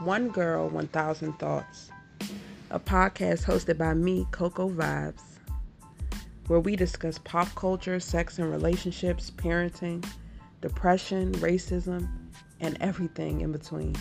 One Girl, 1000 Thoughts, a podcast hosted by me, Coco Vibes, where we discuss pop culture, sex and relationships, parenting, depression, racism, and everything in between.